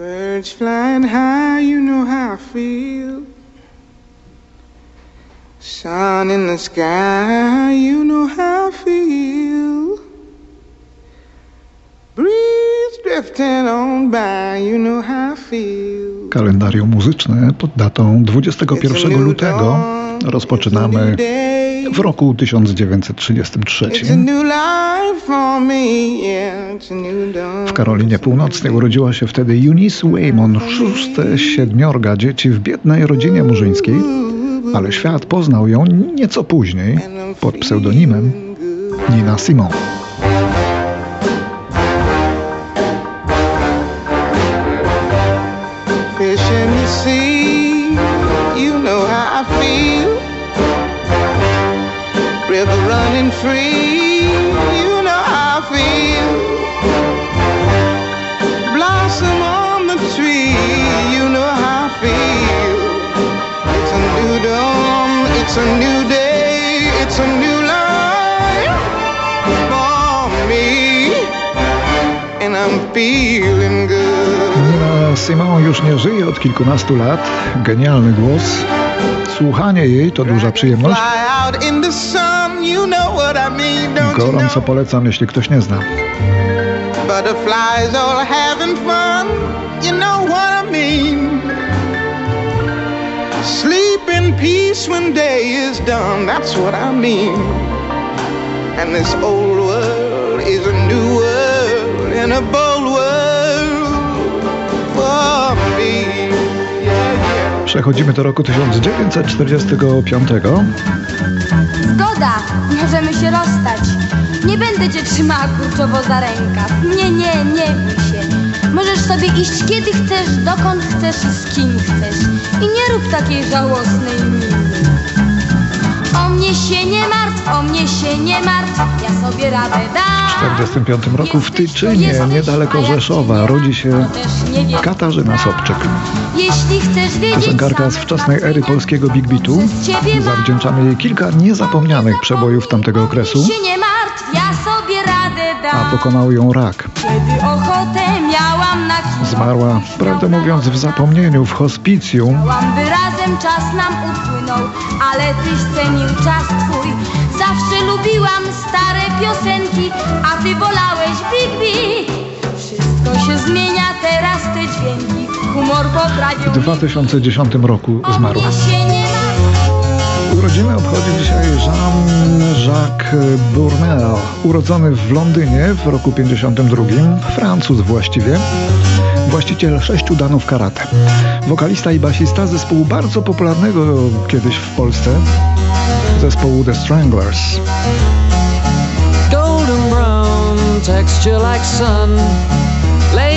Birds flying high, you know how I feel. Sun in the sky, you know how I feel. Breeze drifting on by, you know how I feel. Kalendarium muzyczne pod datą 21 lutego rozpoczynamy w roku 1933. It's a new life for me, yeah, it's a new dawn. W Karolinie Północnej urodziła się wtedy Eunice Waymon, szóste siedmiorga dzieci w biednej rodzinie murzyńskiej, ale świat poznał ją nieco później pod pseudonimem Nina Simone. Nina Simone już nie żyje od kilkunastu lat. Genialny głos. Słuchanie jej to duża przyjemność. Gorąco polecam, jeśli ktoś nie zna. Butterflies all having fun, you know what I mean. Sleep in peace when day is done, that's what I mean. And this old world is a new world and a bold Przechodzimy do roku 1945. Zgoda, możemy się rozstać. Nie będę cię trzymała kurczowo za rękaw. Nie, nie, nie bój się. Możesz sobie iść kiedy chcesz, dokąd chcesz i z kim chcesz. I nie rób takiej żałosnej miny. O mnie się nie martw, o mnie się nie martw, ja sobie radę dam. W 1945 roku w Tyczynie, niedaleko Rzeszowa, rodzi się. Katarzyna Sobczyk. Jeśli chcesz wiedzieć, Piosenkarka z wczesnej ery polskiego Big Beatu. Zawdzięczamy jej kilka niezapomnianych przebojów tamtego okresu, O mnie się nie martw, ja sobie radę dam. a pokonał ją rak. Kiedy ochotę miałam na kino, Zmarła, prawdę mówiąc, w zapomnieniu w hospicjum. Razem czas nam upłynął, ale tyś cenił czas twój. Zawsze lubiłam stare piosenki, a ty wolałeś Big Beat. Wszystko się zmienia, teraz te dźwięki, W 2010 roku zmarła. Urodziny obchodzi dzisiaj Jean-Jacques Bournel, urodzony w Londynie w roku 52, Francuz właściwie, właściciel sześciu danów karate, wokalista i basista zespołu bardzo popularnego kiedyś w Polsce, zespołu The Stranglers. golden brown texture like sun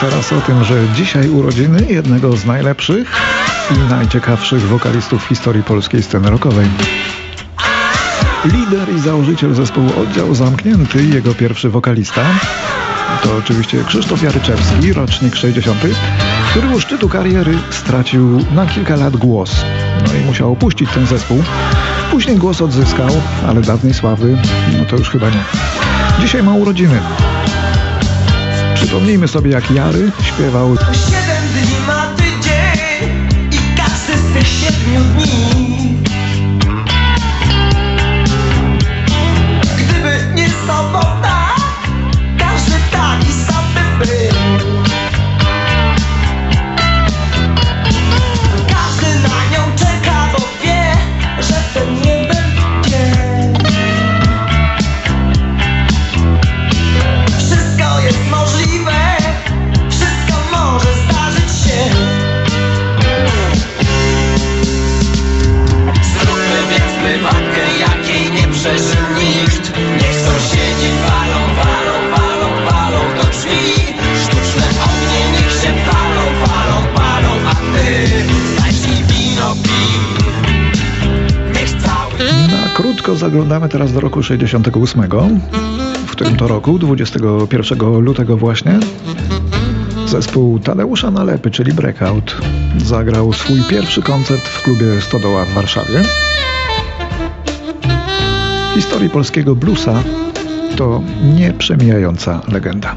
Teraz o tym, że dzisiaj urodziny jednego z najlepszych i najciekawszych wokalistów w historii polskiej sceny rockowej. Lider i założyciel zespołu Oddział Zamknięty, jego pierwszy wokalista, to oczywiście Krzysztof Jaryczewski, rocznik 60., który u szczytu kariery stracił na kilka lat głos. No i musiał opuścić ten zespół. Później głos odzyskał, ale dawnej sławy, no to już chyba nie. Dzisiaj ma urodziny. Przypomnijmy sobie, jak Jary śpiewał Zaglądamy teraz do roku 68. W którym to roku, 21 lutego właśnie, zespół Tadeusza Nalepy, czyli Breakout, zagrał swój pierwszy koncert w klubie Stodoła w Warszawie. Historii polskiego bluesa to nieprzemijająca legenda.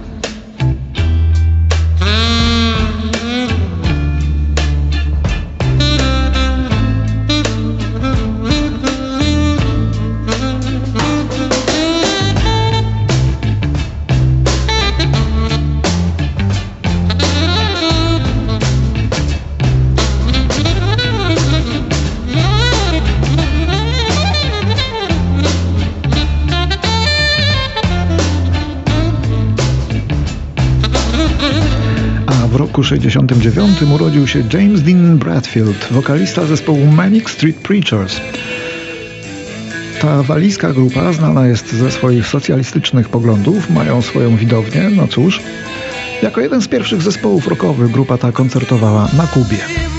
Roku 69 urodził się James Dean Bradfield, wokalista zespołu Manic Street Preachers. Ta walijska grupa znana jest ze swoich socjalistycznych poglądów, mają swoją widownię, no cóż. Jako jeden z pierwszych zespołów rockowych grupa ta koncertowała na Kubie.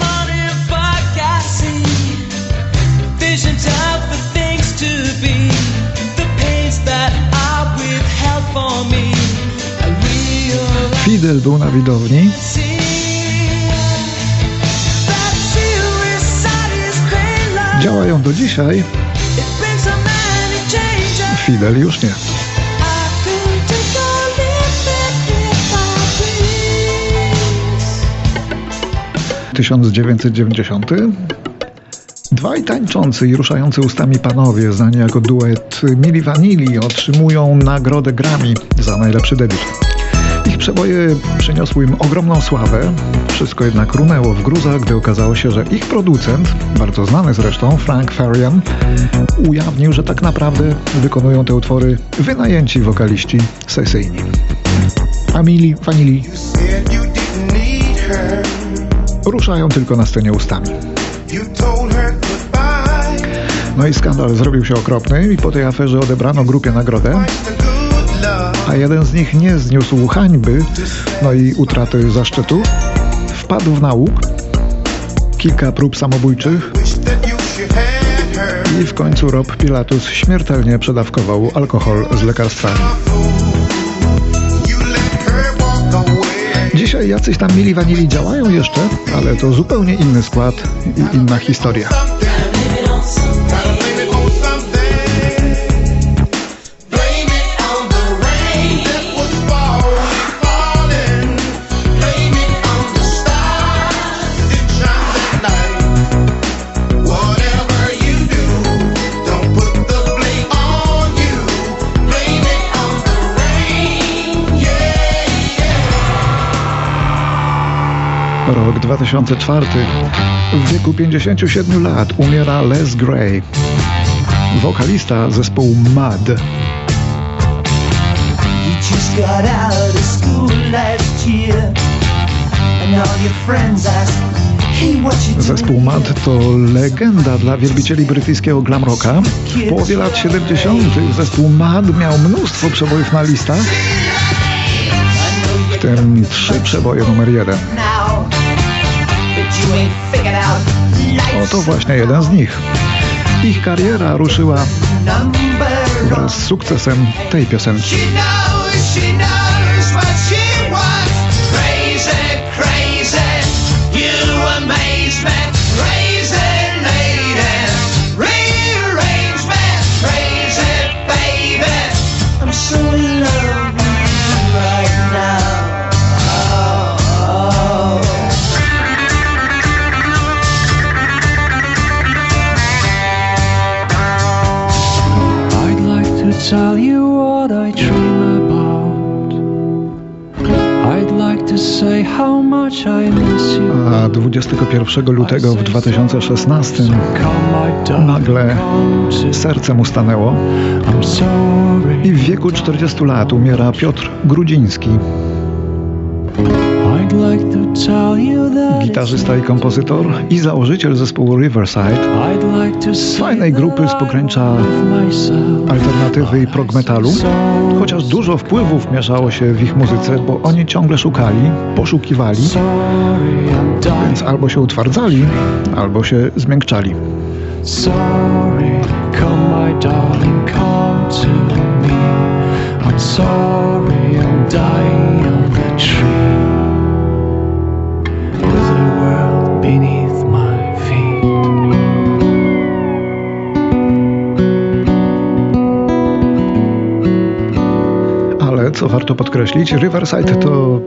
Fidel był na widowni, działają do dzisiaj. Fidel już nie. I can take or leave it if I please. 1990. Dwaj tańczący i ruszający ustami panowie, znani jako duet Mili Vanilli, otrzymują nagrodę Grammy za najlepszy debiut. Przeboje przyniosły im ogromną sławę, wszystko jednak runęło w gruzach, gdy okazało się, że ich producent, bardzo znany zresztą, Frank Farian, ujawnił, że tak naprawdę wykonują te utwory wynajęci wokaliści sesyjni. A Mili Vanilli Said you didn't need her. ruszają tylko na scenie ustami. No i skandal zrobił się okropny i po tej aferze odebrano grupie nagrodę, A jeden z nich nie zniósł hańby, no i utraty zaszczytu, wpadł w nałóg, kilka prób samobójczych i w końcu Rob Pilatus śmiertelnie przedawkował alkohol z lekarstwami. Dzisiaj jacyś tam mili wanili działają jeszcze, ale to zupełnie inny skład i inna historia. Rok 2004. W wieku 57 lat umiera Les Gray, wokalista zespołu MAD. Zespół MAD to legenda dla wielbicieli brytyjskiego glam rocka. W połowie lat 70. zespół MAD miał mnóstwo przebojów na listach, w tym trzy przeboje numer jeden. Oto właśnie jeden z nich. Ich kariera ruszyła wraz z sukcesem tej piosenki. 21 lutego w 2016 Come, my darling, nagle serce mu stanęło i w wieku 40 lat umiera Piotr Grudziński, gitarzysta i kompozytor i założyciel zespołu Riverside, fajnej grupy z pogranicza alternatywy i prog metalu, chociaż dużo wpływów mieszało się w ich muzyce, bo oni ciągle szukali, poszukiwali. Więc albo się utwardzali, albo się zmiękczali. Sorry, Come, my darling, come to me. I'm sorry I'm dying on the tree. With the world beneath my feet. Ale co warto podkreślić, Riverside to.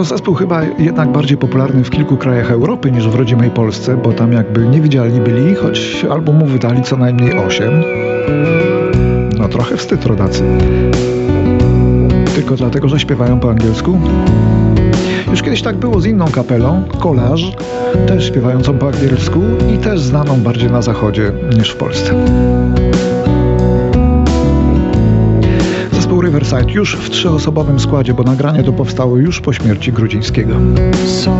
To zespół chyba jednak bardziej popularny w kilku krajach Europy niż w rodzimej Polsce, bo tam jakby niewidzialni byli, choć albumów wydali co najmniej 8. No trochę wstyd rodacy. Tylko dlatego, że śpiewają po angielsku? Już kiedyś tak było z inną kapelą, Collage, też śpiewającą po angielsku i też znaną bardziej na zachodzie niż w Polsce. Riverside już w trzyosobowym składzie, bo nagranie to powstało już po śmierci Grudzińskiego. So